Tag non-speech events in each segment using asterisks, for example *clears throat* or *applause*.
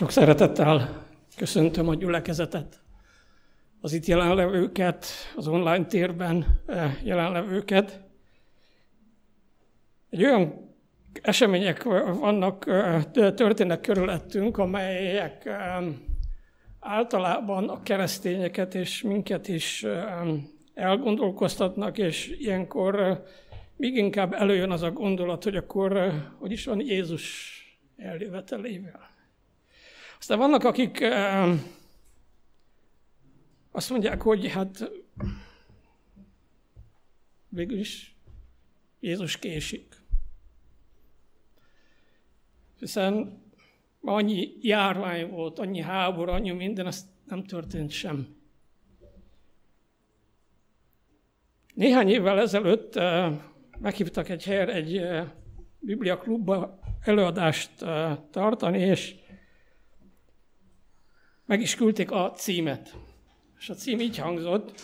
Sok szeretettel köszöntöm a gyülekezetet, az itt jelenlevőket, az online térben eh, jelenlevőket. Egy olyan események vannak, eh, történnek körülöttünk, amelyek eh, általában a keresztényeket és minket is elgondolkoztatnak, és ilyenkor még inkább előjön az a gondolat, hogy akkor hogy is van Jézus eljövetelével. Aztán vannak, akik azt mondják, hogy hát végül is Jézus késik. Hiszen annyi járvány volt, annyi háború, annyi minden, azt nem történt sem. Néhány évvel ezelőtt meghívtak egy helyre egy Biblia klubba előadást tartani, és meg is küldték a címet. És a cím így hangzott,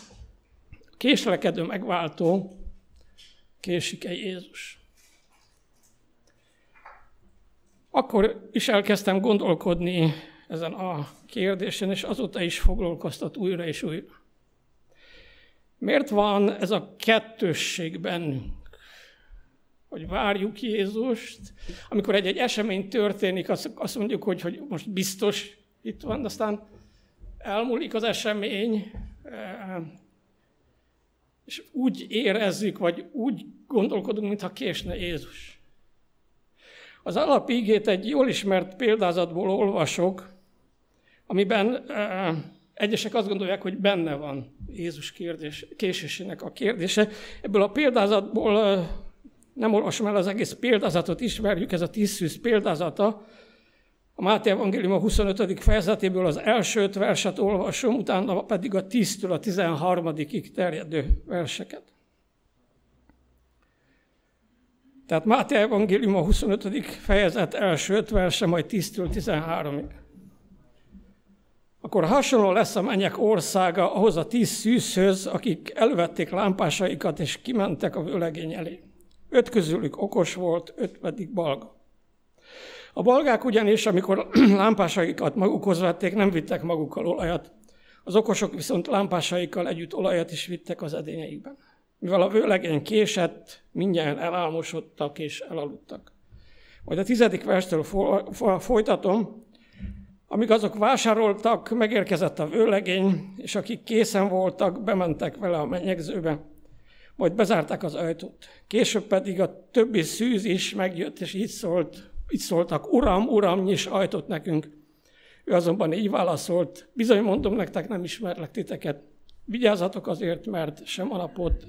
késlekedő megváltó, késik-e Jézus? Akkor is elkezdtem gondolkodni ezen a kérdésen, és azóta is foglalkoztat újra és újra. Miért van ez a kettősség bennünk? Hogy várjuk Jézust, amikor egy-egy esemény történik, azt mondjuk, hogy, hogy most biztos itt van, aztán elmúlik az esemény, eh, és úgy érezzük, vagy úgy gondolkodunk, mintha késne Jézus. Az alapígét egy jól ismert példázatból olvasok, amiben eh, egyesek azt gondolják, hogy benne van Jézus kérdés, késésének a kérdése. Ebből a példázatból eh, nem olvasom el az egész példázatot, ismerjük, ez a tízszűz példázata, a Máté Evangélium a 25. fejezetéből az első öt verset olvasom, utána pedig a 10-től a 13-ig terjedő verseket. Tehát Máté Evangélium a 25. fejezet első öt verse, majd 10-től 13-ig. Akkor hasonló lesz a mennyek országa ahhoz a tíz szűzhöz, akik elővették lámpásaikat és kimentek a vőlegény elé. Öt közülük okos volt, öt pedig balga. A balgák ugyanis, amikor *clears throat* lámpásaikat magukhoz vették, nem vittek magukkal olajat. Az okosok viszont lámpásaikkal együtt olajat is vittek az edényeikben. Mivel a vőlegény késett, mindjárt elálmosodtak és elaludtak. Majd a tizedik verstől folytatom, amíg azok vásároltak, megérkezett a vőlegény, és akik készen voltak, bementek vele a menyegzőbe, majd bezárták az ajtót. Később pedig a többi szűz is megjött, és így szólt így szóltak, Uram, Uram, nyis ajtót nekünk. Ő azonban így válaszolt, bizony mondom nektek, nem ismerlek titeket. Vigyázzatok azért, mert sem a napot,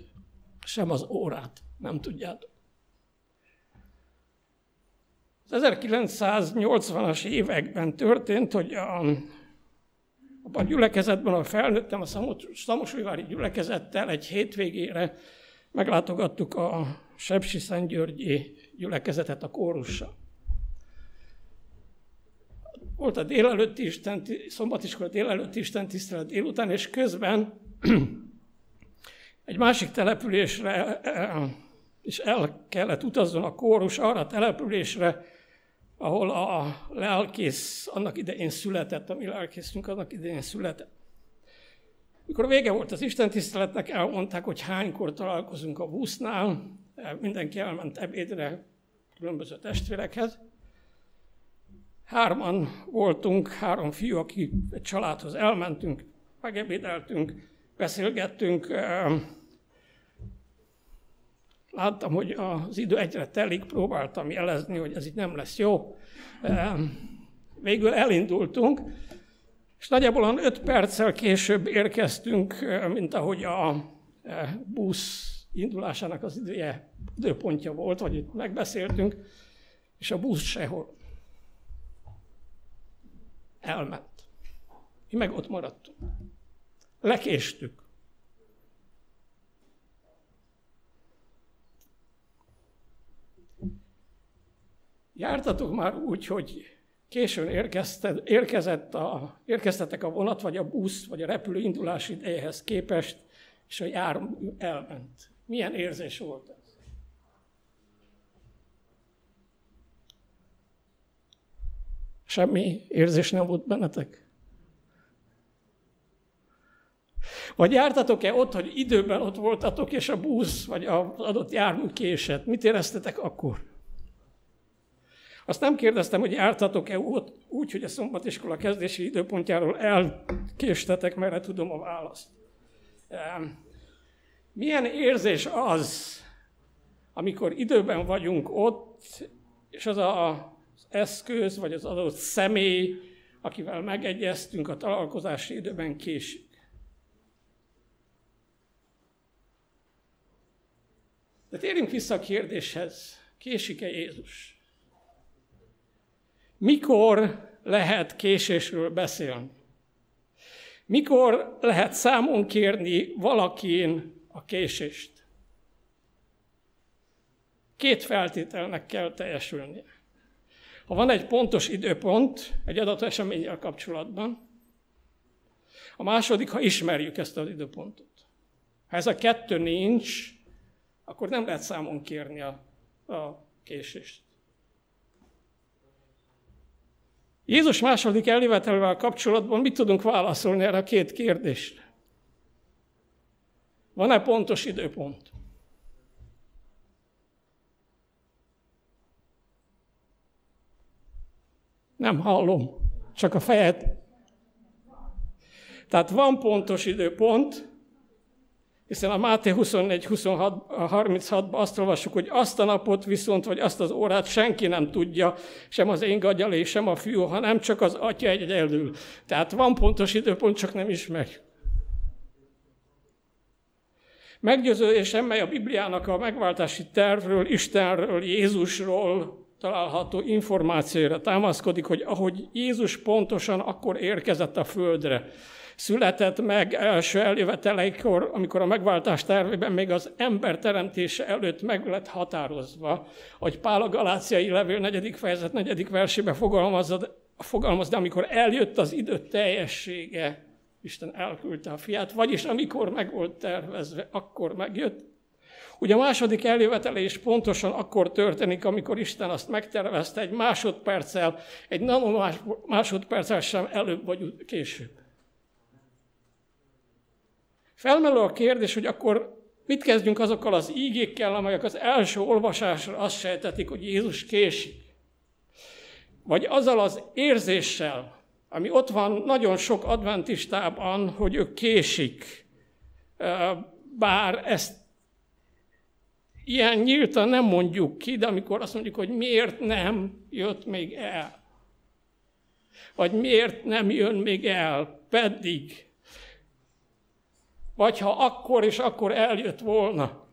sem az órát nem tudjátok. Az 1980-as években történt, hogy a, a gyülekezetben, ahol felnőttem, a Szamosújvári gyülekezettel egy hétvégére meglátogattuk a Sepsi Szentgyörgyi gyülekezetet a kórussal. Volt a délelőtti Isten, szombatiskola délelőtti Isten tisztelet délután, és közben egy másik településre és el kellett utazzon a kórus arra a településre, ahol a lelkész annak idején született, a mi lelkészünk annak idején született. Mikor vége volt az Isten tiszteletnek, elmondták, hogy hánykor találkozunk a busznál, mindenki elment ebédre különböző testvérekhez, Hárman voltunk, három fiú, aki egy családhoz elmentünk, megebédeltünk, beszélgettünk. Láttam, hogy az idő egyre telik, próbáltam jelezni, hogy ez itt nem lesz jó. Végül elindultunk, és nagyjából öt perccel később érkeztünk, mint ahogy a busz indulásának az idője, időpontja volt, vagy itt megbeszéltünk, és a busz sehol elment. Mi meg ott maradtunk. Lekéstük. Jártatok már úgy, hogy későn érkezett a, érkeztetek a vonat, vagy a busz, vagy a repülő indulási idejehez képest, és a jármű elment. Milyen érzés volt ez? Semmi érzés nem volt bennetek? Vagy jártatok-e ott, hogy időben ott voltatok, és a busz, vagy az adott jármű késett? Mit éreztetek akkor? Azt nem kérdeztem, hogy jártatok-e ott úgy, hogy a szombatiskola kezdési időpontjáról elkéstetek, mert tudom a választ. Milyen érzés az, amikor időben vagyunk ott, és az a, eszköz, vagy az adott személy, akivel megegyeztünk a találkozási időben késik? De térjünk vissza a kérdéshez. Késik-e Jézus? Mikor lehet késésről beszélni? Mikor lehet számon kérni valakin a késést? Két feltételnek kell teljesülnie. Ha van egy pontos időpont egy adott eseménnyel kapcsolatban, a második, ha ismerjük ezt az időpontot. Ha ez a kettő nincs, akkor nem lehet számon kérni a, a késést. Jézus második eljövetelével kapcsolatban mit tudunk válaszolni erre a két kérdésre? Van-e pontos időpont? Nem hallom, csak a fejed. Tehát van pontos időpont, hiszen a Máté 24-36-ban azt olvassuk, hogy azt a napot viszont, vagy azt az órát senki nem tudja, sem az én gagyalé, sem a fiú, hanem csak az atya egyedül. Tehát van pontos időpont, csak nem ismerjük. Meggyőződésem, mely a Bibliának a megváltási tervről, Istenről, Jézusról található információra támaszkodik, hogy ahogy Jézus pontosan akkor érkezett a földre, született meg első eljöveteleikor, amikor a megváltás tervében még az ember teremtése előtt meg lett határozva, hogy Pál a Galáciai levél 4. fejezet 4. versébe fogalmazza, fogalmaz, de amikor eljött az idő teljessége, Isten elküldte a fiát, vagyis amikor meg volt tervezve, akkor megjött. Ugye a második eljövetele is pontosan akkor történik, amikor Isten azt megtervezte egy másodperccel, egy nanomásodperccel sem előbb vagy később. Felmerül a kérdés, hogy akkor mit kezdjünk azokkal az ígékkel, amelyek az első olvasásra azt sejtetik, hogy Jézus késik. Vagy azzal az érzéssel, ami ott van nagyon sok adventistában, hogy ő késik. Bár ezt ilyen nyíltan nem mondjuk ki, de amikor azt mondjuk, hogy miért nem jött még el. Vagy miért nem jön még el, pedig vagy ha akkor és akkor eljött volna.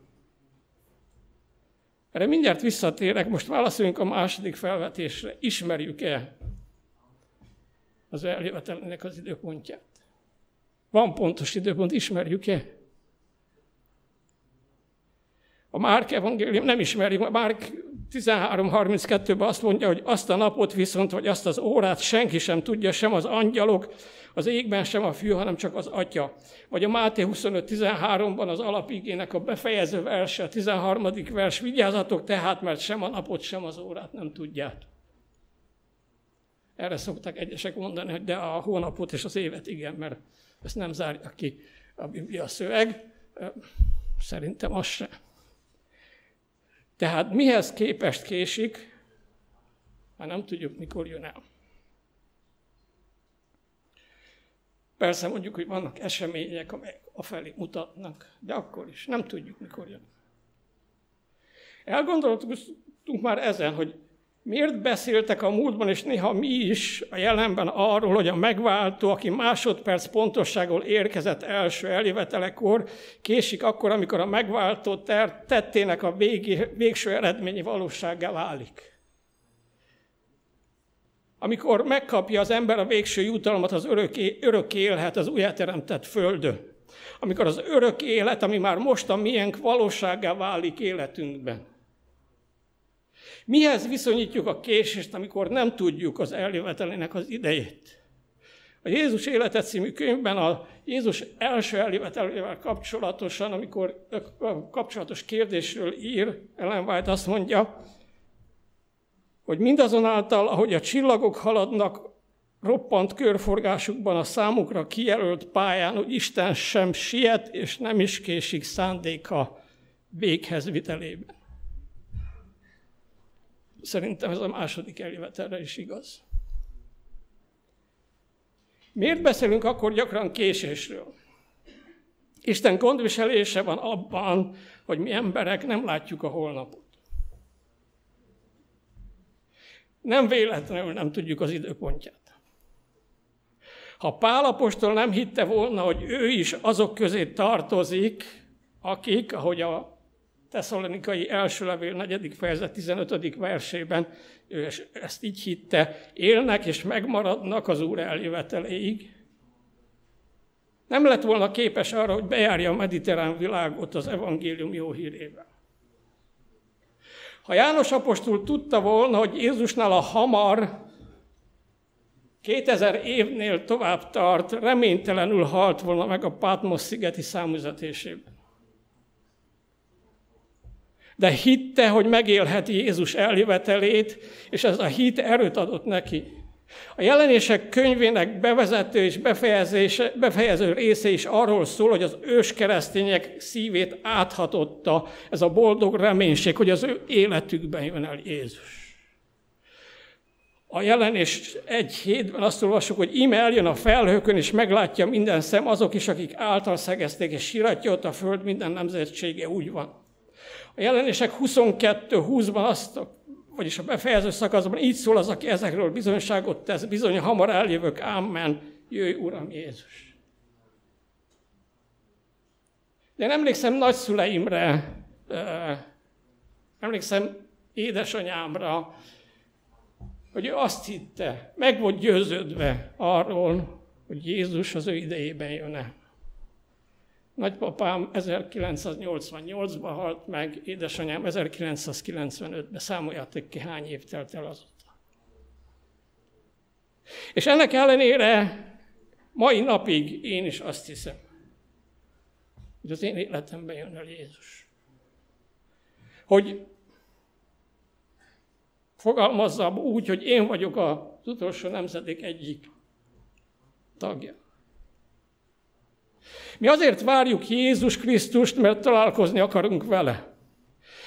Erre mindjárt visszatérek, most válaszoljunk a második felvetésre. Ismerjük-e az eljövetelének az időpontját? Van pontos időpont, ismerjük-e? A Márk evangélium nem ismerjük, Márk 13.32-ben azt mondja, hogy azt a napot viszont, vagy azt az órát senki sem tudja, sem az angyalok, az égben sem a fű, hanem csak az atya. Vagy a Máté 25.13-ban az alapigének a befejező verse, a 13. vers, vigyázzatok tehát, mert sem a napot, sem az órát nem tudjátok. Erre szokták egyesek mondani, hogy de a hónapot és az évet igen, mert ezt nem zárja ki a Biblia szöveg. Szerintem az sem. Tehát mihez képest késik, már nem tudjuk, mikor jön el. Persze mondjuk, hogy vannak események, amelyek afelé mutatnak, de akkor is nem tudjuk, mikor jön. Elgondoltunk már ezen, hogy miért beszéltek a múltban, és néha mi is a jelenben arról, hogy a megváltó, aki másodperc pontossággal érkezett első eljövetelekor, késik akkor, amikor a megváltó tettének a végi, végső eredményi valósággá válik amikor megkapja az ember a végső jutalmat, az örök, örök élhet az újjáteremtett földön. Amikor az örök élet, ami már most a miénk valóságá válik életünkben. Mihez viszonyítjuk a késést, amikor nem tudjuk az eljövetelének az idejét? A Jézus Élete című könyvben a Jézus első eljövetelével kapcsolatosan, amikor kapcsolatos kérdésről ír, Ellen White azt mondja, hogy mindazonáltal, ahogy a csillagok haladnak roppant körforgásukban a számukra kijelölt pályán, hogy Isten sem siet és nem is késik szándéka véghez vitelében. Szerintem ez a második eljövetelre is igaz. Miért beszélünk akkor gyakran késésről? Isten gondviselése van abban, hogy mi emberek nem látjuk a holnapot. Nem véletlenül nem tudjuk az időpontját. Ha Pálapostól nem hitte volna, hogy ő is azok közé tartozik, akik, ahogy a Tesszalonikai első levél 4. fejezet 15. versében, ő ezt így hitte, élnek és megmaradnak az Úr eljöveteléig, nem lett volna képes arra, hogy bejárja a mediterrán világot az evangélium jó hírével. Ha János apostol tudta volna, hogy Jézusnál a hamar 2000 évnél tovább tart, reménytelenül halt volna meg a Patmos szigeti számüzetésében. De hitte, hogy megélheti Jézus eljövetelét, és ez a hit erőt adott neki. A jelenések könyvének bevezető és befejezése, befejező része is arról szól, hogy az ős keresztények szívét áthatotta ez a boldog reménység, hogy az ő életükben jön el Jézus. A jelenés egy hétben azt olvassuk, hogy ime eljön a felhőkön, és meglátja minden szem, azok is, akik által szegezték, és siratja ott a föld minden nemzetsége, úgy van. A jelenések 22-20-ban azt vagyis a befejező szakaszban így szól az, aki ezekről bizonyságot tesz, bizony hamar eljövök, ámen, jöjj Uram Jézus. De én emlékszem nagyszüleimre, emlékszem édesanyámra, hogy ő azt hitte, meg volt győződve arról, hogy Jézus az ő idejében jön-e. Nagypapám 1988-ban halt meg, édesanyám 1995-ben. Számoljátok ki, hány év telt el azóta. És ennek ellenére mai napig én is azt hiszem, hogy az én életemben jön el Jézus. Hogy fogalmazzam úgy, hogy én vagyok az utolsó nemzedék egyik tagja. Mi azért várjuk Jézus Krisztust, mert találkozni akarunk vele.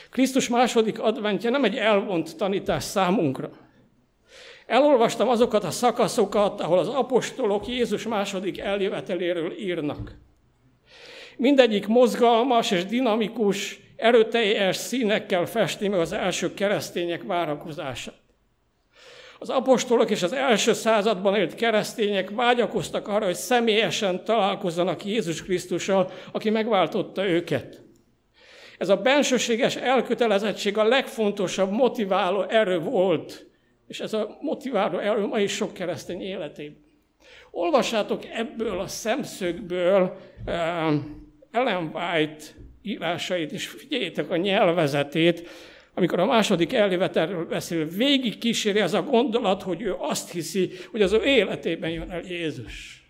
Krisztus második adventje nem egy elvont tanítás számunkra. Elolvastam azokat a szakaszokat, ahol az apostolok Jézus második eljöveteléről írnak. Mindegyik mozgalmas és dinamikus, erőteljes színekkel festi meg az első keresztények várakozását. Az apostolok és az első században élt keresztények vágyakoztak arra, hogy személyesen találkozzanak Jézus Krisztussal, aki megváltotta őket. Ez a bensőséges elkötelezettség a legfontosabb motiváló erő volt, és ez a motiváló erő ma is sok keresztény életében. Olvassátok ebből a szemszögből uh, Ellen White írásait, és figyeljétek a nyelvezetét, amikor a második eljövetelről beszél, végig kíséri az a gondolat, hogy ő azt hiszi, hogy az ő életében jön el Jézus.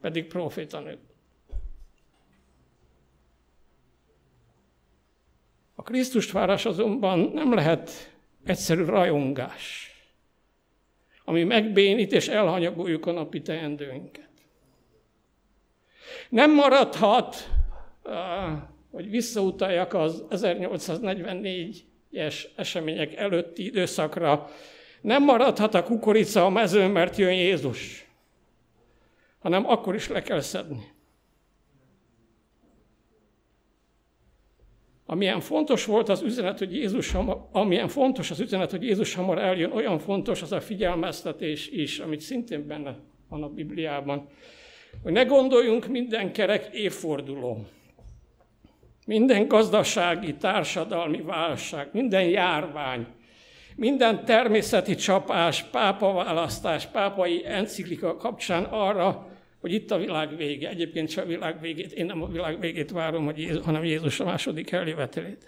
Pedig profétanő. A Krisztus várás azonban nem lehet egyszerű rajongás, ami megbénít és elhanyagoljuk a napi teendőinket. Nem maradhat, hogy visszautaljak az 1844 es események előtti időszakra. Nem maradhat a kukorica a mezőn, mert jön Jézus, hanem akkor is le kell szedni. Amilyen fontos volt az üzenet, hogy Jézus hamar, amilyen fontos az üzenet, hogy Jézus hamar eljön, olyan fontos az a figyelmeztetés is, amit szintén benne van a Bibliában, hogy ne gondoljunk minden kerek évforduló. Minden gazdasági, társadalmi válság, minden járvány, minden természeti csapás, pápaválasztás, pápai enciklika kapcsán arra, hogy itt a világ vége. Egyébként csak a világ végét, én nem a világ végét várom, hogy hanem Jézus a második eljövetelét.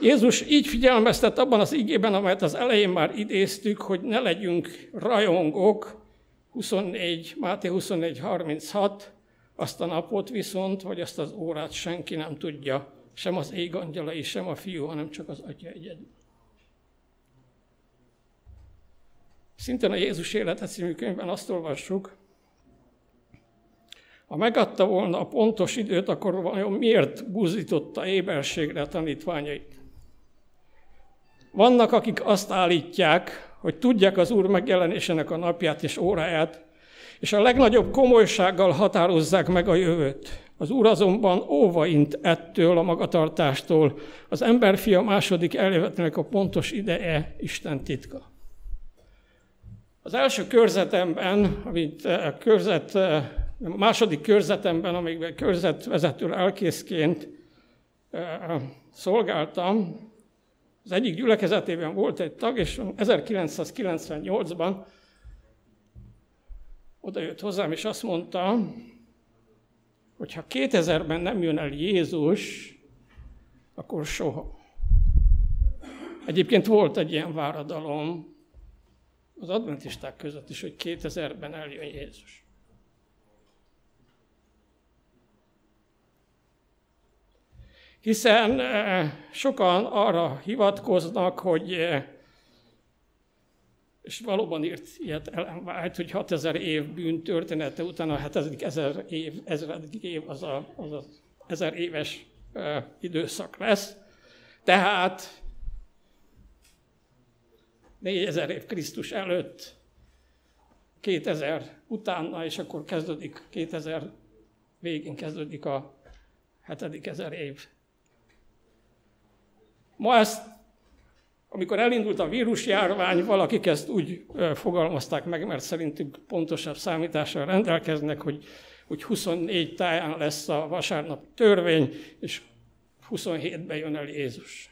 Jézus így figyelmeztet abban az igében, amelyet az elején már idéztük, hogy ne legyünk rajongók, 24, Máté 24, 36, azt a napot viszont, vagy azt az órát senki nem tudja, sem az ég angyalai, sem a fiú, hanem csak az atya egyedül. Szintén a Jézus élete című könyvben azt olvassuk, ha megadta volna a pontos időt, akkor vajon miért buzította éberségre a tanítványait? Vannak, akik azt állítják, hogy tudják az Úr megjelenésének a napját és óráját, és a legnagyobb komolysággal határozzák meg a jövőt. Az Úr azonban óvaint ettől a magatartástól. Az emberfia második eljövetének a pontos ideje Isten titka. Az első körzetemben, amit a eh, körzet, eh, a második körzetemben, amikben körzetvezető elkészként eh, szolgáltam, az egyik gyülekezetében volt egy tag, és 1998-ban oda jött hozzám, és azt mondta, hogy ha 2000-ben nem jön el Jézus, akkor soha. Egyébként volt egy ilyen váradalom az adventisták között is, hogy 2000-ben eljön Jézus. Hiszen eh, sokan arra hivatkoznak, hogy eh, és valóban írt ilyet Ellen White, hogy 6000 év bűn története után a 7000 ezer év, ezredik év az a, az a ezer éves időszak lesz. Tehát 4000 év Krisztus előtt, 2000 utána, és akkor kezdődik 2000 végén kezdődik a hetedik ezer év. Ma ezt amikor elindult a vírusjárvány, valakik ezt úgy fogalmazták meg, mert szerintük pontosabb számítással rendelkeznek, hogy, hogy 24 táján lesz a vasárnap törvény, és 27-ben jön el Jézus.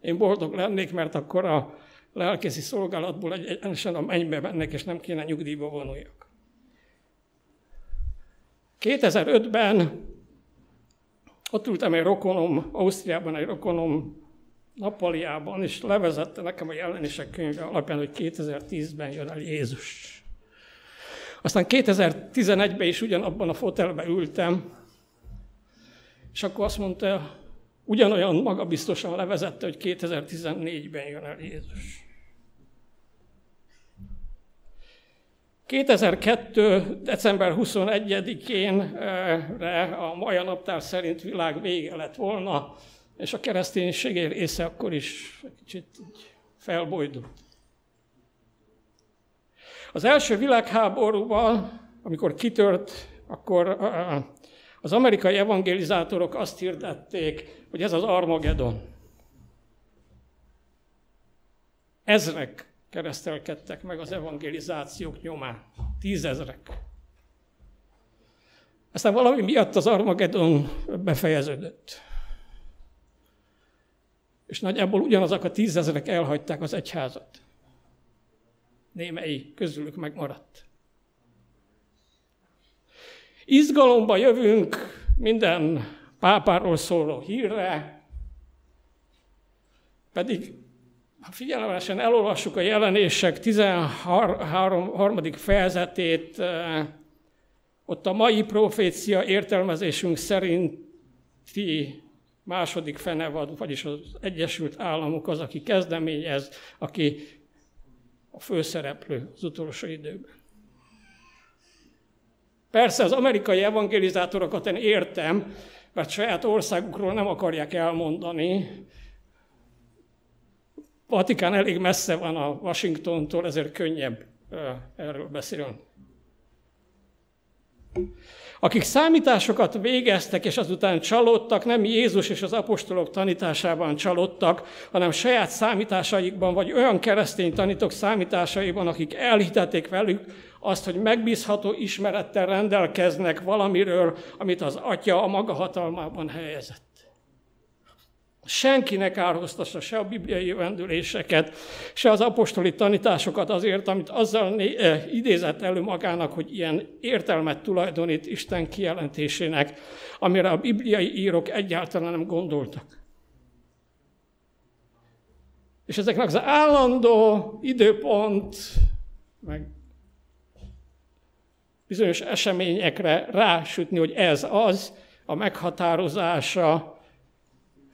Én boldog lennék, mert akkor a lelkészi szolgálatból egyenesen a mennybe mennek, és nem kéne nyugdíjba vonuljak. 2005-ben ott ültem egy rokonom, Ausztriában egy rokonom nappaliában, és levezette nekem a jelenések könyve alapján, hogy 2010-ben jön el Jézus. Aztán 2011-ben is ugyanabban a fotelben ültem, és akkor azt mondta, ugyanolyan magabiztosan levezette, hogy 2014-ben jön el Jézus. 2002. december 21-én a Maja naptár szerint világ vége lett volna, és a kereszténység része akkor is kicsit felbojdult. Az első világháborúban, amikor kitört, akkor az amerikai evangelizátorok azt hirdették, hogy ez az Armageddon. Ezrek keresztelkedtek meg az evangelizációk nyomán. Tízezrek. Aztán valami miatt az Armageddon befejeződött és nagyjából ugyanazok a tízezerek elhagyták az egyházat. Némely közülük megmaradt. Izgalomba jövünk minden pápáról szóló hírre, pedig ha figyelemesen elolvassuk a jelenések 13. fejezetét, eh, ott a mai profécia értelmezésünk szerinti második fenevad, vagyis az Egyesült Államok az, aki kezdeményez, aki a főszereplő az utolsó időben. Persze az amerikai evangelizátorokat én értem, mert saját országukról nem akarják elmondani. Vatikán elég messze van a Washingtontól, ezért könnyebb erről beszélni akik számításokat végeztek, és azután csalódtak, nem Jézus és az apostolok tanításában csalódtak, hanem saját számításaikban, vagy olyan keresztény tanítók számításaiban, akik elhitették velük azt, hogy megbízható ismerettel rendelkeznek valamiről, amit az Atya a maga hatalmában helyezett senkinek árhoztassa se a bibliai jövendőléseket, se az apostoli tanításokat azért, amit azzal eh, idézett elő magának, hogy ilyen értelmet tulajdonít Isten kijelentésének, amire a bibliai írók egyáltalán nem gondoltak. És ezeknek az állandó időpont, meg bizonyos eseményekre rásütni, hogy ez az, a meghatározása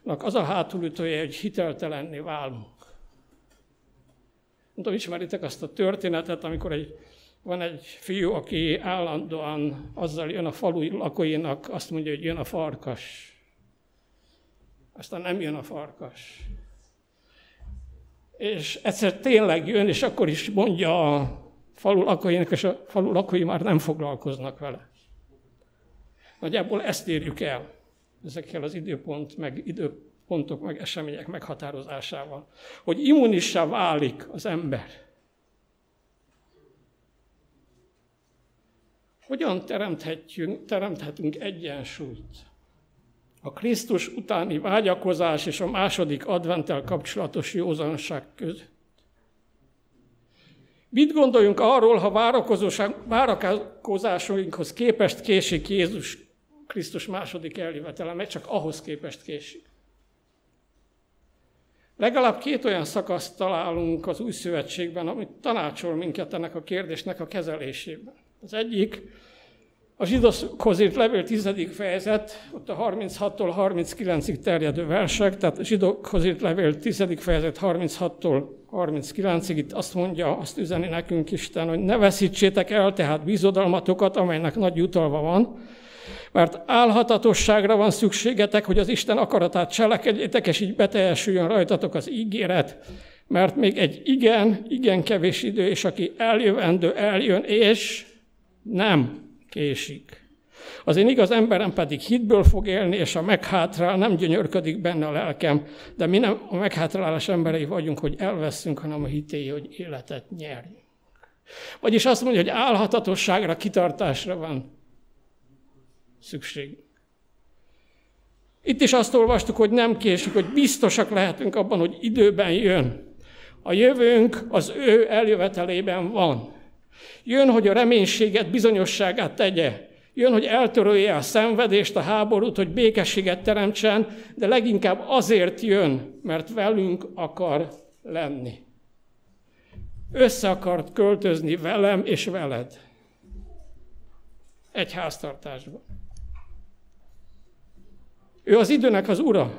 az a hátulütője, hogy hiteltelenné válunk. Nem tudom, ismeritek azt a történetet, amikor egy, van egy fiú, aki állandóan azzal jön a falu lakóinak, azt mondja, hogy jön a farkas. Aztán nem jön a farkas. És egyszer tényleg jön, és akkor is mondja a falu lakóinak, és a falu lakói már nem foglalkoznak vele. Nagyjából ezt érjük el ezekkel az időpont, meg időpontok, meg események meghatározásával. Hogy immunissá válik az ember. Hogyan teremthetjünk, teremthetünk egyensúlyt? A Krisztus utáni vágyakozás és a második adventtel kapcsolatos józanság között. Mit gondoljunk arról, ha várakozásunkhoz képest késik Jézus Krisztus második eljövetele, mert csak ahhoz képest késik. Legalább két olyan szakaszt találunk az új szövetségben, amit tanácsol minket ennek a kérdésnek a kezelésében. Az egyik a zsidókhoz írt levél 10. fejezet, ott a 36-tól 39-ig terjedő versek, tehát a zsidókhoz írt levél 10. fejezet 36-tól 39-ig itt azt mondja, azt üzeni nekünk Isten, hogy ne veszítsétek el tehát bizodalmatokat, amelynek nagy jutalva van, mert álhatatosságra van szükségetek, hogy az Isten akaratát cselekedjétek, és így beteljesüljön rajtatok az ígéret, mert még egy igen, igen kevés idő, és aki eljövendő, eljön, és nem késik. Az én igaz emberem pedig hitből fog élni, és a meghátrál nem gyönyörködik benne a lelkem, de mi nem a meghátrálás emberei vagyunk, hogy elveszünk, hanem a hitéi, hogy életet nyerjünk. Vagyis azt mondja, hogy álhatatosságra, kitartásra van szükség. Itt is azt olvastuk, hogy nem késik, hogy biztosak lehetünk abban, hogy időben jön. A jövőnk az ő eljövetelében van. Jön, hogy a reménységet, bizonyosságát tegye. Jön, hogy eltörölje a szenvedést, a háborút, hogy békességet teremtsen, de leginkább azért jön, mert velünk akar lenni. Össze akart költözni velem és veled. Egy háztartásban. Ő az időnek az ura.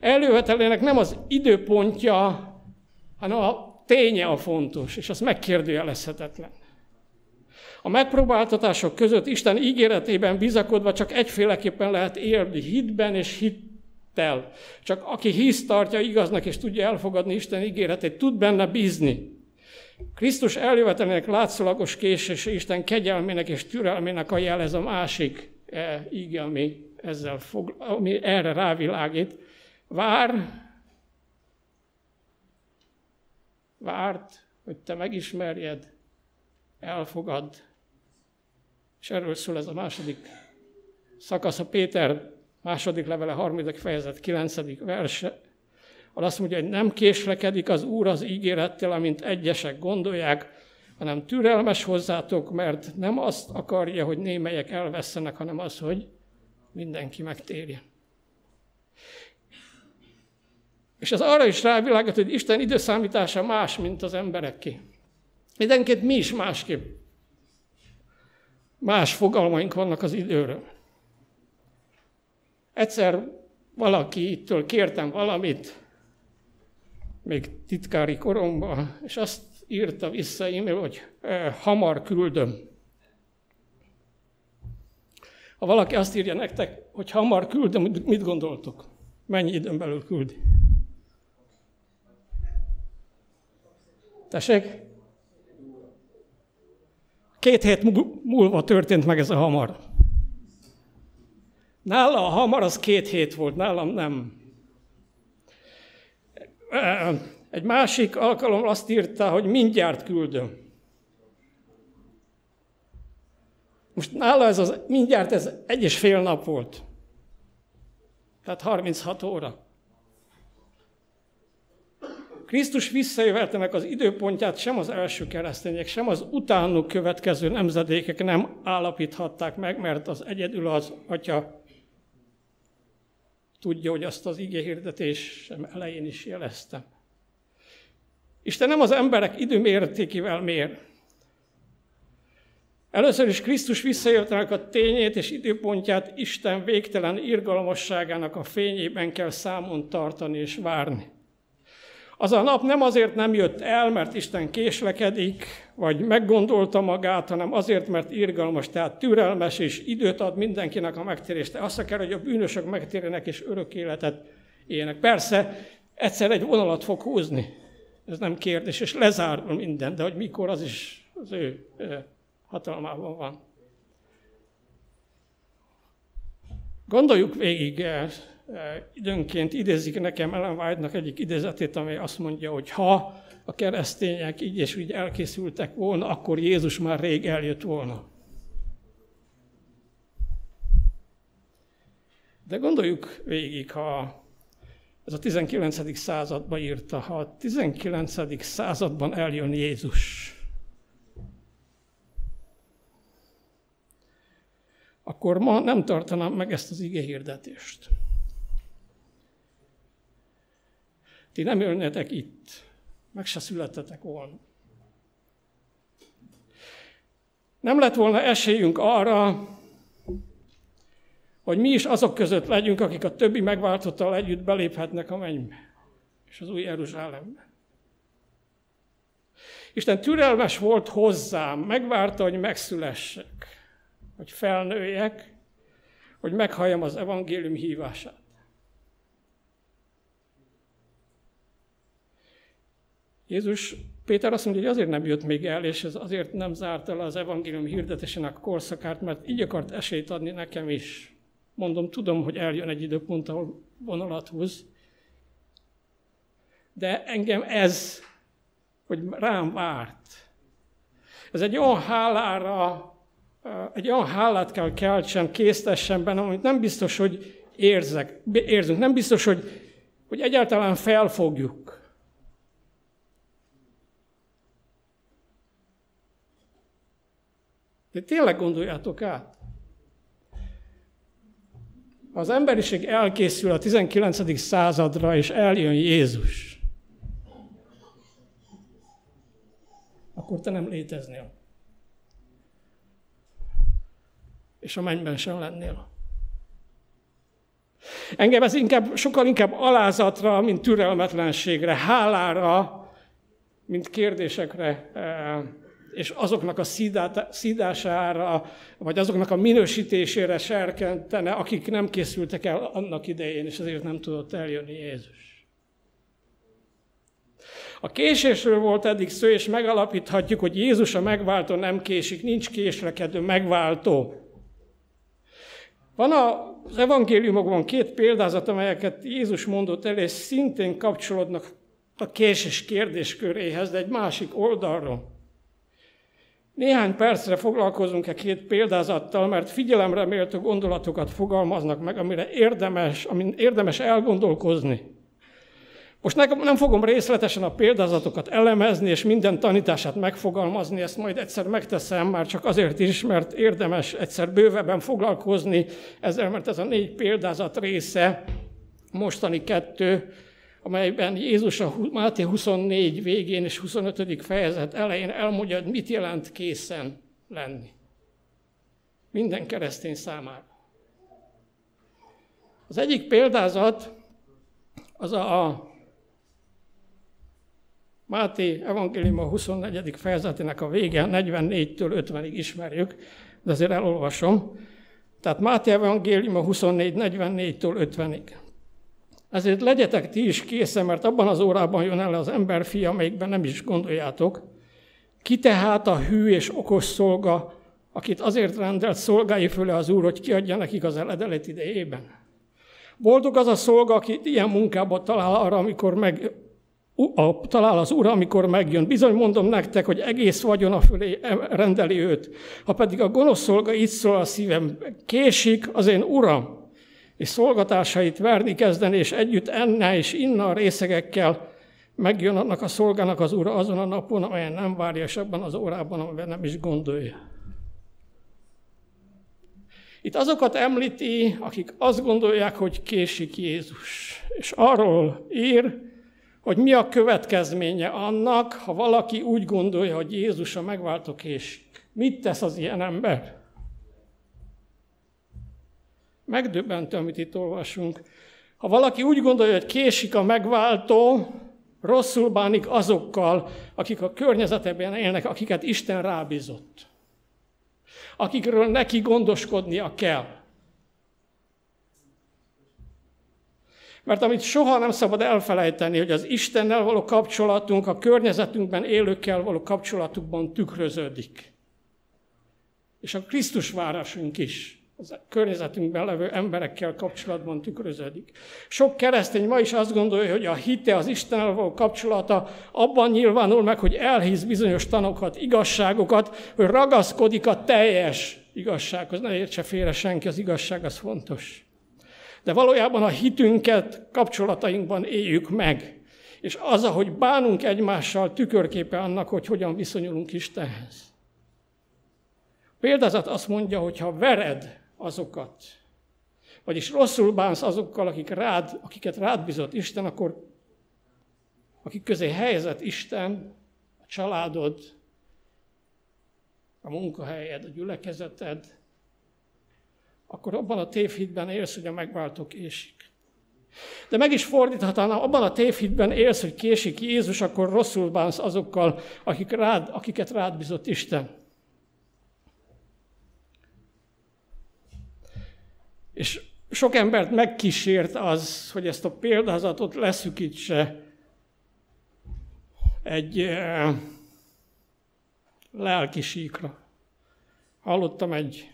Elővetelének nem az időpontja, hanem a ténye a fontos, és az megkérdőjelezhetetlen. A megpróbáltatások között Isten ígéretében bizakodva csak egyféleképpen lehet élni, hitben és hittel. Csak aki hisz tartja igaznak és tudja elfogadni Isten ígéretét, tud benne bízni. Krisztus eljövetelének látszólagos késése Isten kegyelmének és türelmének a jel, ez a másik e, íge, ami ezzel fog, ami erre rávilágít. Vár, várt, hogy te megismerjed, elfogad. És erről szól ez a második szakasz, a Péter második levele, harmadik fejezet, kilencedik verse, ahol azt mondja, hogy nem késlekedik az Úr az ígérettel, amint egyesek gondolják, hanem türelmes hozzátok, mert nem azt akarja, hogy némelyek elvesztenek, hanem az, hogy mindenki megtérjen. És ez arra is rávilágít, hogy Isten időszámítása más, mint az embereké. Mindenként mi is másképp. Más fogalmaink vannak az időről. Egyszer valakitől kértem valamit, még titkári koromban, és azt írta vissza e-mail, hogy eh, hamar küldöm. Ha valaki azt írja nektek, hogy hamar küldöm, mit gondoltok? Mennyi időn belül küldi? Tessék? Két hét múlva történt meg ez a hamar. Nála a hamar az két hét volt, nálam nem. Egy másik alkalom azt írta, hogy mindjárt küldöm. Most nála ez az, mindjárt ez egy és fél nap volt. Tehát 36 óra. Krisztus visszajövetelnek az időpontját sem az első keresztények, sem az utánuk következő nemzedékek nem állapíthatták meg, mert az egyedül az atya tudja, hogy azt az ige hirdetésem elején is jeleztem. Isten nem az emberek időmértékével mér, Először is Krisztus visszajöttenek a tényét és időpontját Isten végtelen irgalmasságának a fényében kell számon tartani és várni. Az a nap nem azért nem jött el, mert Isten késlekedik, vagy meggondolta magát, hanem azért, mert irgalmas, tehát türelmes és időt ad mindenkinek a megtérésre. Azt akar, hogy a bűnösök megtérjenek és örök életet élnek. Persze, egyszer egy vonalat fog húzni. Ez nem kérdés, és lezárul minden, de hogy mikor, az is az ő hatalmában van. Gondoljuk végig, időnként idézik nekem Ellen White-nak egyik idézetét, amely azt mondja, hogy ha a keresztények így és úgy elkészültek volna, akkor Jézus már rég eljött volna. De gondoljuk végig, ha ez a 19. században írta, ha a 19. században eljön Jézus, akkor ma nem tartanám meg ezt az ige hirdetést. Ti nem ölnetek itt, meg se születtetek volna. Nem lett volna esélyünk arra, hogy mi is azok között legyünk, akik a többi megváltottal együtt beléphetnek a mennybe és az új Jeruzsálembe. Isten türelmes volt hozzám, megvárta, hogy megszülessek, hogy felnőjek, hogy meghalljam az evangélium hívását. Jézus, Péter azt mondja, hogy azért nem jött még el, és ez azért nem zárta le az evangélium hirdetésének korszakát, mert így akart esélyt adni nekem is. Mondom, tudom, hogy eljön egy időpont, ahol vonalat húz, de engem ez, hogy rám várt. Ez egy olyan hálára, egy olyan hálát kell keltsen, késztessen benne, amit nem biztos, hogy érzek, érzünk, nem biztos, hogy, hogy egyáltalán felfogjuk. De tényleg gondoljátok át. Az emberiség elkészül a 19. századra, és eljön Jézus, akkor te nem léteznél. És a mennyben sem lennél. Engem ez inkább, sokkal inkább alázatra, mint türelmetlenségre, hálára, mint kérdésekre eh, és azoknak a szídására, vagy azoknak a minősítésére serkentene, akik nem készültek el annak idején, és ezért nem tudott eljönni Jézus. A késésről volt eddig szó, és megalapíthatjuk, hogy Jézus a megváltó nem késik, nincs késlekedő megváltó. Van az evangéliumokban két példázat, amelyeket Jézus mondott el, és szintén kapcsolódnak a késés kérdésköréhez, de egy másik oldalról. Néhány percre foglalkozunk e két példázattal, mert figyelemre méltó gondolatokat fogalmaznak meg, amire érdemes, amin érdemes elgondolkozni. Most nem fogom részletesen a példázatokat elemezni, és minden tanítását megfogalmazni, ezt majd egyszer megteszem, már csak azért is, mert érdemes egyszer bővebben foglalkozni ezzel, mert ez a négy példázat része, mostani kettő, amelyben Jézus a Máté 24 végén és 25. fejezet elején elmondja, hogy mit jelent készen lenni. Minden keresztény számára. Az egyik példázat az a, a Máté evangélium a 24. fejezetének a vége, 44-től 50-ig ismerjük, de azért elolvasom. Tehát Máté evangélium a 24, 44-től 50-ig. Ezért legyetek ti is készen, mert abban az órában jön el az ember fia, amelyikben nem is gondoljátok. Ki tehát a hű és okos szolga, akit azért rendelt szolgái föle az Úr, hogy kiadja nekik az eledelet idejében. Boldog az a szolga, aki ilyen munkába talál arra, amikor meg, a, talál az Úr, amikor megjön. Bizony mondom nektek, hogy egész vagyona fölé rendeli őt. Ha pedig a gonosz szolga így szól a szívem, késik az én Uram, és szolgatásait verni kezdeni, és együtt enne és inna a részegekkel, megjön annak a szolgának az ura azon a napon, amelyen nem várja, és abban az órában, amiben nem is gondolja. Itt azokat említi, akik azt gondolják, hogy késik Jézus. És arról ír, hogy mi a következménye annak, ha valaki úgy gondolja, hogy Jézus a megváltó késik. Mit tesz az ilyen ember? Megdöbbentő, amit itt olvasunk. Ha valaki úgy gondolja, hogy késik a megváltó, rosszul bánik azokkal, akik a környezetében élnek, akiket Isten rábízott. Akikről neki gondoskodnia kell. Mert amit soha nem szabad elfelejteni, hogy az Istennel való kapcsolatunk a környezetünkben élőkkel való kapcsolatukban tükröződik. És a Krisztus várásunk is az környezetünkben levő emberekkel kapcsolatban tükröződik. Sok keresztény ma is azt gondolja, hogy a hite, az Istennel való kapcsolata abban nyilvánul meg, hogy elhisz bizonyos tanokat, igazságokat, hogy ragaszkodik a teljes igazsághoz. Ne értse félre senki, az igazság az fontos. De valójában a hitünket kapcsolatainkban éljük meg. És az, ahogy bánunk egymással, tükörképe annak, hogy hogyan viszonyulunk Istenhez. Példázat azt mondja, hogy ha vered azokat, vagyis rosszul bánsz azokkal, akik rád, akiket rád bizott Isten, akkor akik közé helyezett Isten, a családod, a munkahelyed, a gyülekezeted, akkor abban a tévhitben élsz, hogy a megváltó késik. De meg is fordíthatnám, abban a tévhitben élsz, hogy késik Jézus, akkor rosszul bánsz azokkal, akik rád, akiket rád bizott Isten. És sok embert megkísért az, hogy ezt a példázatot leszükítse egy e. Hallottam egy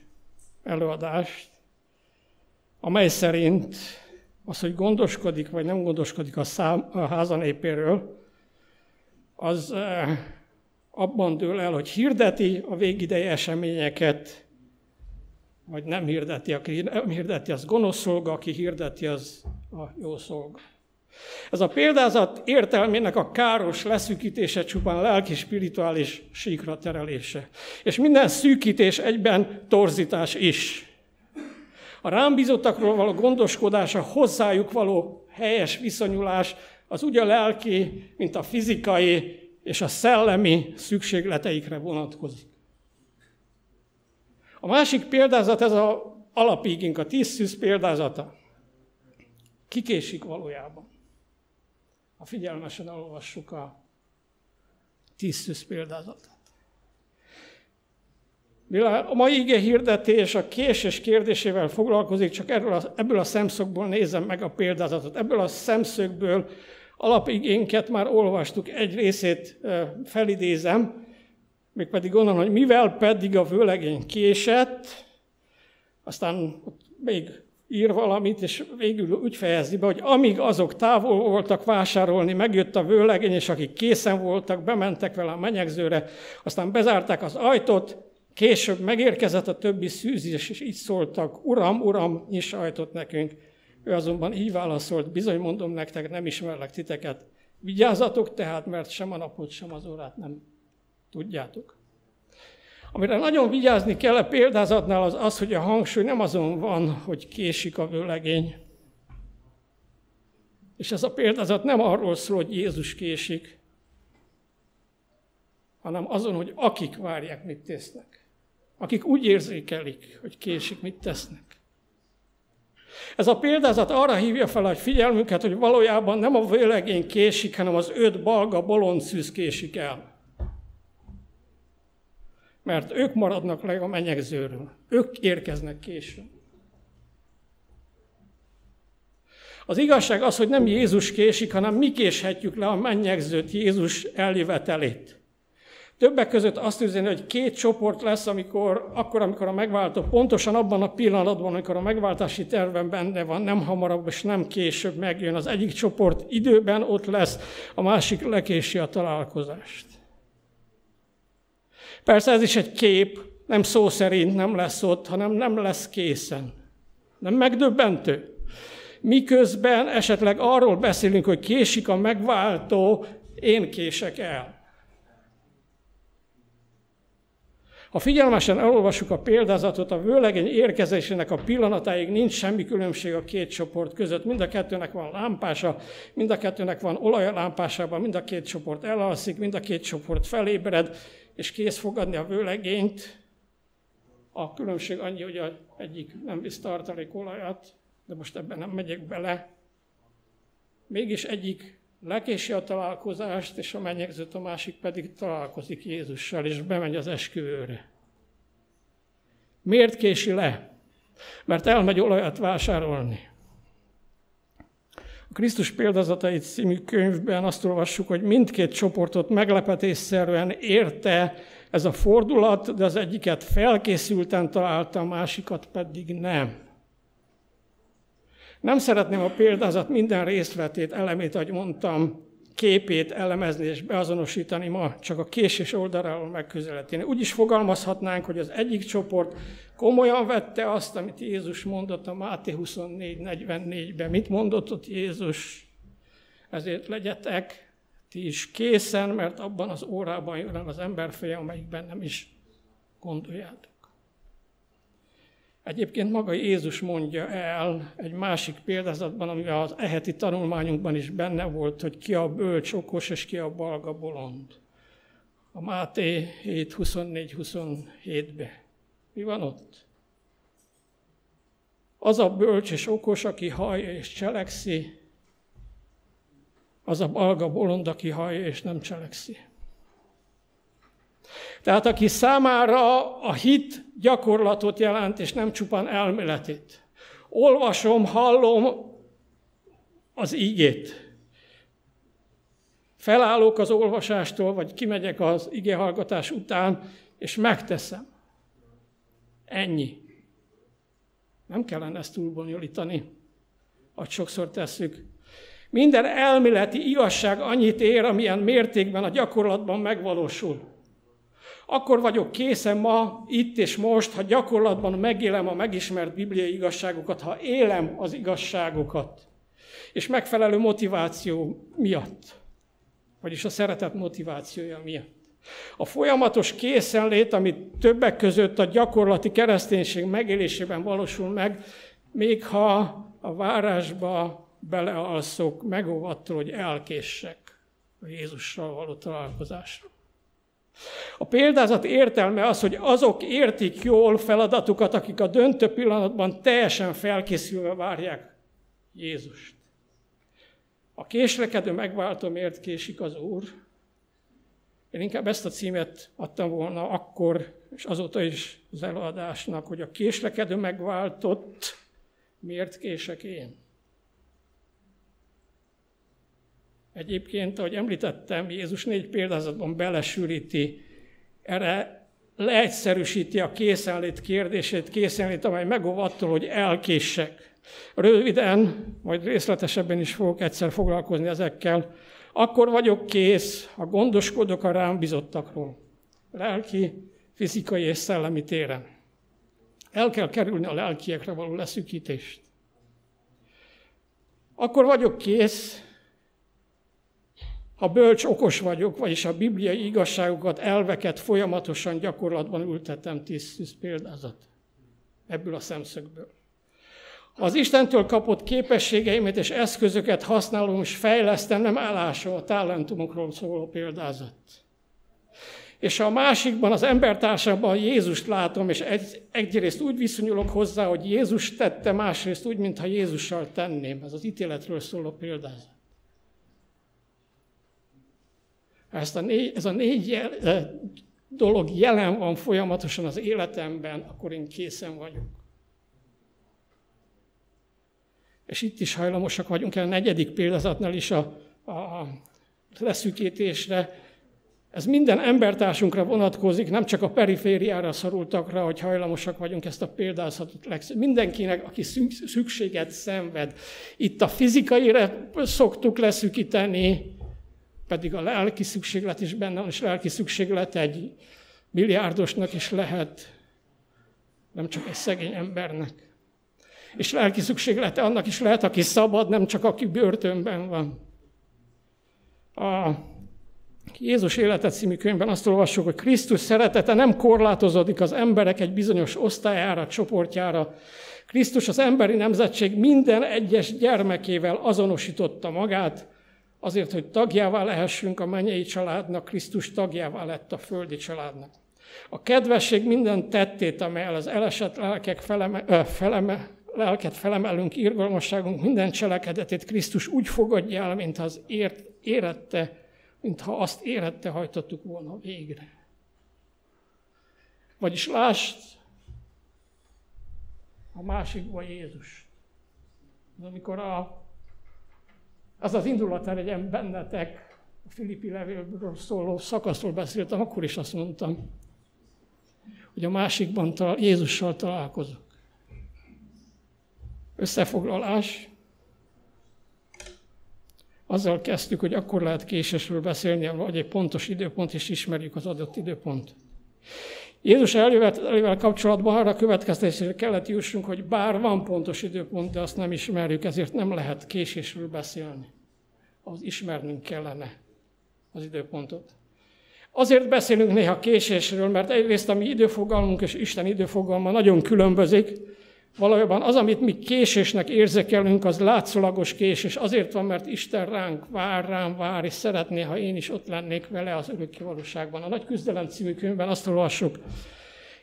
előadást, amely szerint az, hogy gondoskodik vagy nem gondoskodik a, szám, a házanépéről, az e, abban dől el, hogy hirdeti a végidei eseményeket, vagy nem hirdeti, aki nem hirdeti, az gonosz szolga, aki hirdeti, az a jó szolga. Ez a példázat értelmének a káros leszűkítése csupán lelki, spirituális síkra terelése. És minden szűkítés egyben torzítás is. A rám bízottakról való gondoskodása, hozzájuk való helyes viszonyulás, az úgy a lelki, mint a fizikai és a szellemi szükségleteikre vonatkozik. A másik példázat, ez az alapígink, a tíz szűz példázata. Kikésik valójában. Ha figyelmesen olvassuk a tíz szűz példázatát. A mai ige hirdetés a késés kérdésével foglalkozik, csak erről a, ebből a szemszögből nézem meg a példázatot. Ebből a szemszögből alapigénket már olvastuk, egy részét felidézem, mégpedig onnan, hogy mivel pedig a vőlegény késett, aztán még ír valamit, és végül úgy fejezi be, hogy amíg azok távol voltak vásárolni, megjött a vőlegény, és akik készen voltak, bementek vele a menyegzőre, aztán bezárták az ajtót, később megérkezett a többi szűzés, és így szóltak, Uram, Uram, nyiss ajtót nekünk. Ő azonban így válaszolt, bizony mondom nektek, nem ismerlek titeket. Vigyázzatok tehát, mert sem a napot, sem az órát nem Tudjátok? Amire nagyon vigyázni kell a példázatnál az az, hogy a hangsúly nem azon van, hogy késik a vőlegény. És ez a példázat nem arról szól, hogy Jézus késik, hanem azon, hogy akik várják, mit tesznek. Akik úgy érzékelik, hogy késik, mit tesznek. Ez a példázat arra hívja fel a figyelmünket, hogy valójában nem a vőlegény késik, hanem az öt balga bolondszűz késik el mert ők maradnak le a menyegzőről. Ők érkeznek később. Az igazság az, hogy nem Jézus késik, hanem mi késhetjük le a mennyegzőt, Jézus eljövetelét. Többek között azt üzeni, hogy két csoport lesz, amikor, akkor, amikor a megváltó pontosan abban a pillanatban, amikor a megváltási terven benne van, nem hamarabb és nem később megjön. Az egyik csoport időben ott lesz, a másik lekési a találkozást. Persze ez is egy kép, nem szó szerint nem lesz ott, hanem nem lesz készen. Nem megdöbbentő? Miközben esetleg arról beszélünk, hogy késik a megváltó, én kések el. Ha figyelmesen elolvassuk a példázatot, a vőlegény érkezésének a pillanatáig nincs semmi különbség a két csoport között. Mind a kettőnek van lámpása, mind a kettőnek van olaj a lámpásában, mind a két csoport elalszik, mind a két csoport felébred, és kész fogadni a vőlegényt. A különbség annyi, hogy egyik nem visz tartalékolajat, de most ebben nem megyek bele. Mégis egyik lekési a találkozást, és a mennyegzőt a másik pedig találkozik Jézussal, és bemegy az esküvőre. Miért kési le? Mert elmegy olajat vásárolni. Krisztus példazatait című könyvben azt olvassuk, hogy mindkét csoportot meglepetésszerűen érte ez a fordulat, de az egyiket felkészülten találta, a másikat pedig nem. Nem szeretném a példázat minden részletét, elemét, ahogy mondtam, képét elemezni és beazonosítani ma, csak a késés oldaláról megközelíteni. Úgy is fogalmazhatnánk, hogy az egyik csoport komolyan vette azt, amit Jézus mondott a Máté 24.44-ben. Mit mondott ott Jézus? Ezért legyetek ti is készen, mert abban az órában jön az emberfeje, amelyikben nem is gondoljátok. Egyébként maga Jézus mondja el egy másik példázatban, ami az eheti tanulmányunkban is benne volt, hogy ki a bölcs, okos, és ki a balga bolond. A Máté 7, 24-27-be. Mi van ott? Az a bölcs és okos, aki hallja és cselekszi, az a balga bolond, aki hallja és nem cselekszi. Tehát aki számára a hit gyakorlatot jelent, és nem csupán elméletét. Olvasom, hallom az ígét. Felállok az olvasástól, vagy kimegyek az igehallgatás után, és megteszem. Ennyi. Nem kellene ezt túlbonyolítani, ahogy sokszor tesszük. Minden elméleti igazság annyit ér, amilyen mértékben a gyakorlatban megvalósul. Akkor vagyok készen ma, itt és most, ha gyakorlatban megélem a megismert bibliai igazságokat, ha élem az igazságokat, és megfelelő motiváció miatt, vagyis a szeretet motivációja miatt. A folyamatos készenlét, amit többek között a gyakorlati kereszténység megélésében valósul meg, még ha a várásba belealszok, megóvattól, hogy elkéssek a Jézussal való találkozásra. A példázat értelme az, hogy azok értik jól feladatukat, akik a döntő pillanatban teljesen felkészülve várják Jézust. A késlekedő megváltó miért késik az Úr? Én inkább ezt a címet adtam volna akkor, és azóta is az előadásnak, hogy a késlekedő megváltott, miért kések én? Egyébként, ahogy említettem, Jézus négy példázatban belesűríti, erre leegyszerűsíti a készenlét kérdését, készenlét, amely megóv attól, hogy elkéssek. Röviden, majd részletesebben is fogok egyszer foglalkozni ezekkel. Akkor vagyok kész, ha gondoskodok a rám bizottakról. Lelki, fizikai és szellemi téren. El kell kerülni a lelkiekre való leszűkítést. Akkor vagyok kész, ha bölcs, okos vagyok, vagyis a bibliai igazságokat, elveket folyamatosan gyakorlatban ültetem, tíz példázat ebből a szemszögből. Az Istentől kapott képességeimet és eszközöket használom és fejlesztem, nem állásom a talentumokról szóló példázat. És a másikban, az embertársamban Jézust látom, és egy, egyrészt úgy viszonyulok hozzá, hogy Jézus tette, másrészt úgy, mintha Jézussal tenném. Ez az ítéletről szóló példázat. Ezt a négy, ez a négy jel, dolog jelen van folyamatosan az életemben, akkor én készen vagyok. És itt is hajlamosak vagyunk el a negyedik példázatnál is a, a leszűkítésre. Ez minden embertársunkra vonatkozik, nem csak a perifériára szorultakra, hogy hajlamosak vagyunk ezt a példázatot legszebb. Mindenkinek, aki szükséget szenved. Itt a fizikaire szoktuk leszűkíteni, pedig a lelki szükséglet is benne van, és lelki szükséglet egy milliárdosnak is lehet, nem csak egy szegény embernek. És lelki szükséglete annak is lehet, aki szabad, nem csak aki börtönben van. A Jézus életet című könyvben azt olvassuk, hogy Krisztus szeretete nem korlátozódik az emberek egy bizonyos osztályára, csoportjára. Krisztus az emberi nemzetség minden egyes gyermekével azonosította magát, azért, hogy tagjává lehessünk a mennyei családnak, Krisztus tagjává lett a földi családnak. A kedvesség minden tettét, amelyel az elesett lelkek feleme, ö, feleme, lelket felemelünk, irgalmasságunk minden cselekedetét Krisztus úgy fogadja el, mint az ért, érette, mintha azt érette hajtottuk volna végre. Vagyis lásd, a másikban Jézus. Amikor a, az az indulat legyen bennetek, a Filippi levélről szóló szakaszról beszéltem, akkor is azt mondtam, hogy a másikban talál, Jézussal találkozok. Összefoglalás. Azzal kezdtük, hogy akkor lehet késésről beszélni, vagy egy pontos időpont, és ismerjük az adott időpont. Jézus eljövetelével kapcsolatban arra következtetésre kellett jussunk, hogy bár van pontos időpont, de azt nem ismerjük, ezért nem lehet késésről beszélni. Az ismernünk kellene az időpontot. Azért beszélünk néha késésről, mert egyrészt a mi időfogalmunk és Isten időfogalma nagyon különbözik. Valójában az, amit mi késésnek érzékelünk, az látszólagos késés. Azért van, mert Isten ránk vár, rám vár, és szeretné, ha én is ott lennék vele az örökké valóságban. A Nagy Küzdelem című könyvben azt olvassuk,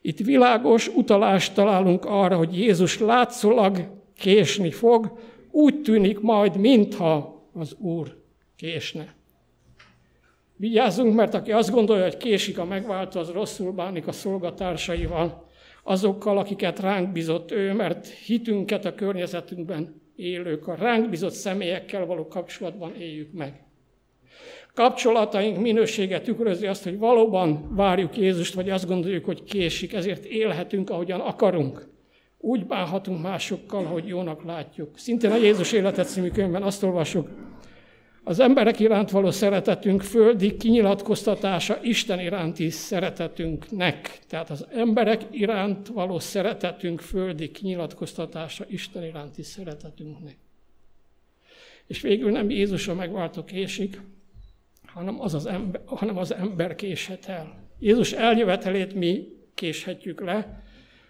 itt világos utalást találunk arra, hogy Jézus látszólag késni fog, úgy tűnik majd, mintha az Úr késne. Vigyázzunk, mert aki azt gondolja, hogy késik a megváltó, az rosszul bánik a szolgatársaival, azokkal, akiket ránk bizott ő, mert hitünket a környezetünkben élők, a ránk bizott személyekkel való kapcsolatban éljük meg. Kapcsolataink minősége tükrözi azt, hogy valóban várjuk Jézust, vagy azt gondoljuk, hogy késik, ezért élhetünk, ahogyan akarunk. Úgy bánhatunk másokkal, hogy jónak látjuk. Szintén a Jézus életet című könyvben azt olvasjuk, az emberek iránt való szeretetünk földi kinyilatkoztatása Isten iránti szeretetünknek. Tehát az emberek iránt való szeretetünk földi kinyilatkoztatása Isten iránti szeretetünknek. És végül nem Jézus a megváltó késik, hanem az, az ember, hanem az ember késhet el. Jézus eljövetelét mi késhetjük le,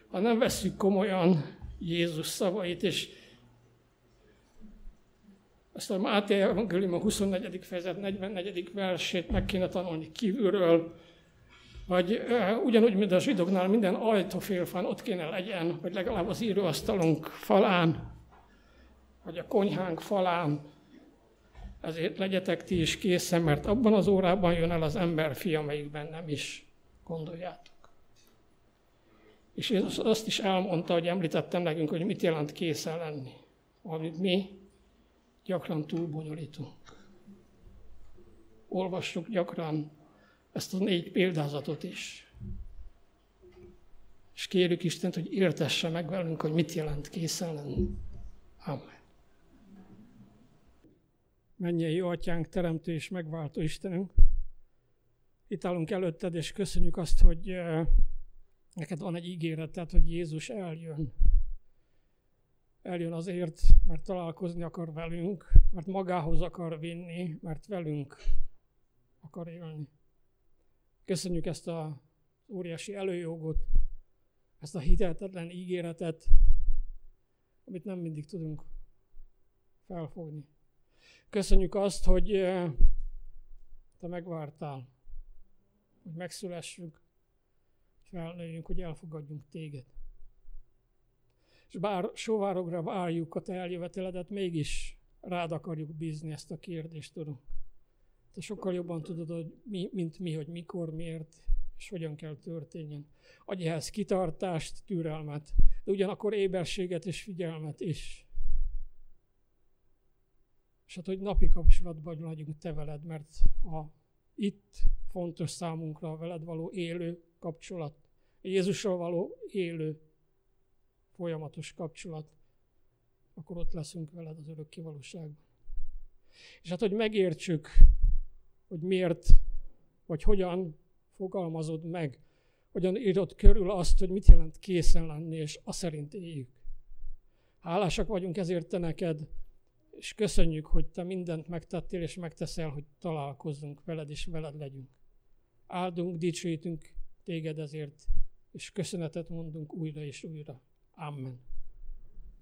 ha nem vesszük komolyan Jézus szavait, és ezt a Máté Evangélium a 24. fejezet 44. versét meg kéne tanulni kívülről, vagy uh, ugyanúgy, mint a zsidóknál minden ajtófélfán ott kéne legyen, vagy legalább az íróasztalunk falán, vagy a konyhánk falán. Ezért legyetek ti is készen, mert abban az órában jön el az ember fia, amelyikben nem is gondoljátok. És Jézus azt is elmondta, hogy említettem nekünk, hogy mit jelent készen lenni. Amit mi gyakran túlbonyolítunk. Olvassuk gyakran ezt a négy példázatot is. És kérjük Istent, hogy értesse meg velünk, hogy mit jelent készen lenni. Amen. Jó atyánk, teremtő és megváltó Istenünk. Itt állunk előtted, és köszönjük azt, hogy eh, neked van egy ígéreted, hogy Jézus eljön eljön azért, mert találkozni akar velünk, mert magához akar vinni, mert velünk akar élni. Köszönjük ezt a óriási előjogot, ezt a hiteltetlen ígéretet, amit nem mindig tudunk felfogni. Köszönjük azt, hogy eh, te megvártál, hogy megszülessünk, felnőjünk, hogy elfogadjunk téged és bár sovárogra várjuk a te eljöveteledet, mégis rád akarjuk bízni ezt a kérdést, tudom. Te sokkal jobban tudod, hogy mi, mint mi, hogy mikor, miért, és hogyan kell történjen. Adj ehhez kitartást, türelmet, de ugyanakkor éberséget és figyelmet is. És hát, hogy napi kapcsolatban legyünk te veled, mert a itt fontos számunkra a veled való élő kapcsolat, Jézussal való élő folyamatos kapcsolat, akkor ott leszünk veled az örök kivalóságban. És hát, hogy megértsük, hogy miért, vagy hogyan fogalmazod meg, hogyan írod körül azt, hogy mit jelent készen lenni, és azt szerint éljük. Hálásak vagyunk ezért te neked, és köszönjük, hogy te mindent megtettél, és megteszel, hogy találkozzunk veled, és veled legyünk. Áldunk, dicsőítünk téged ezért, és köszönetet mondunk újra és újra. Amen.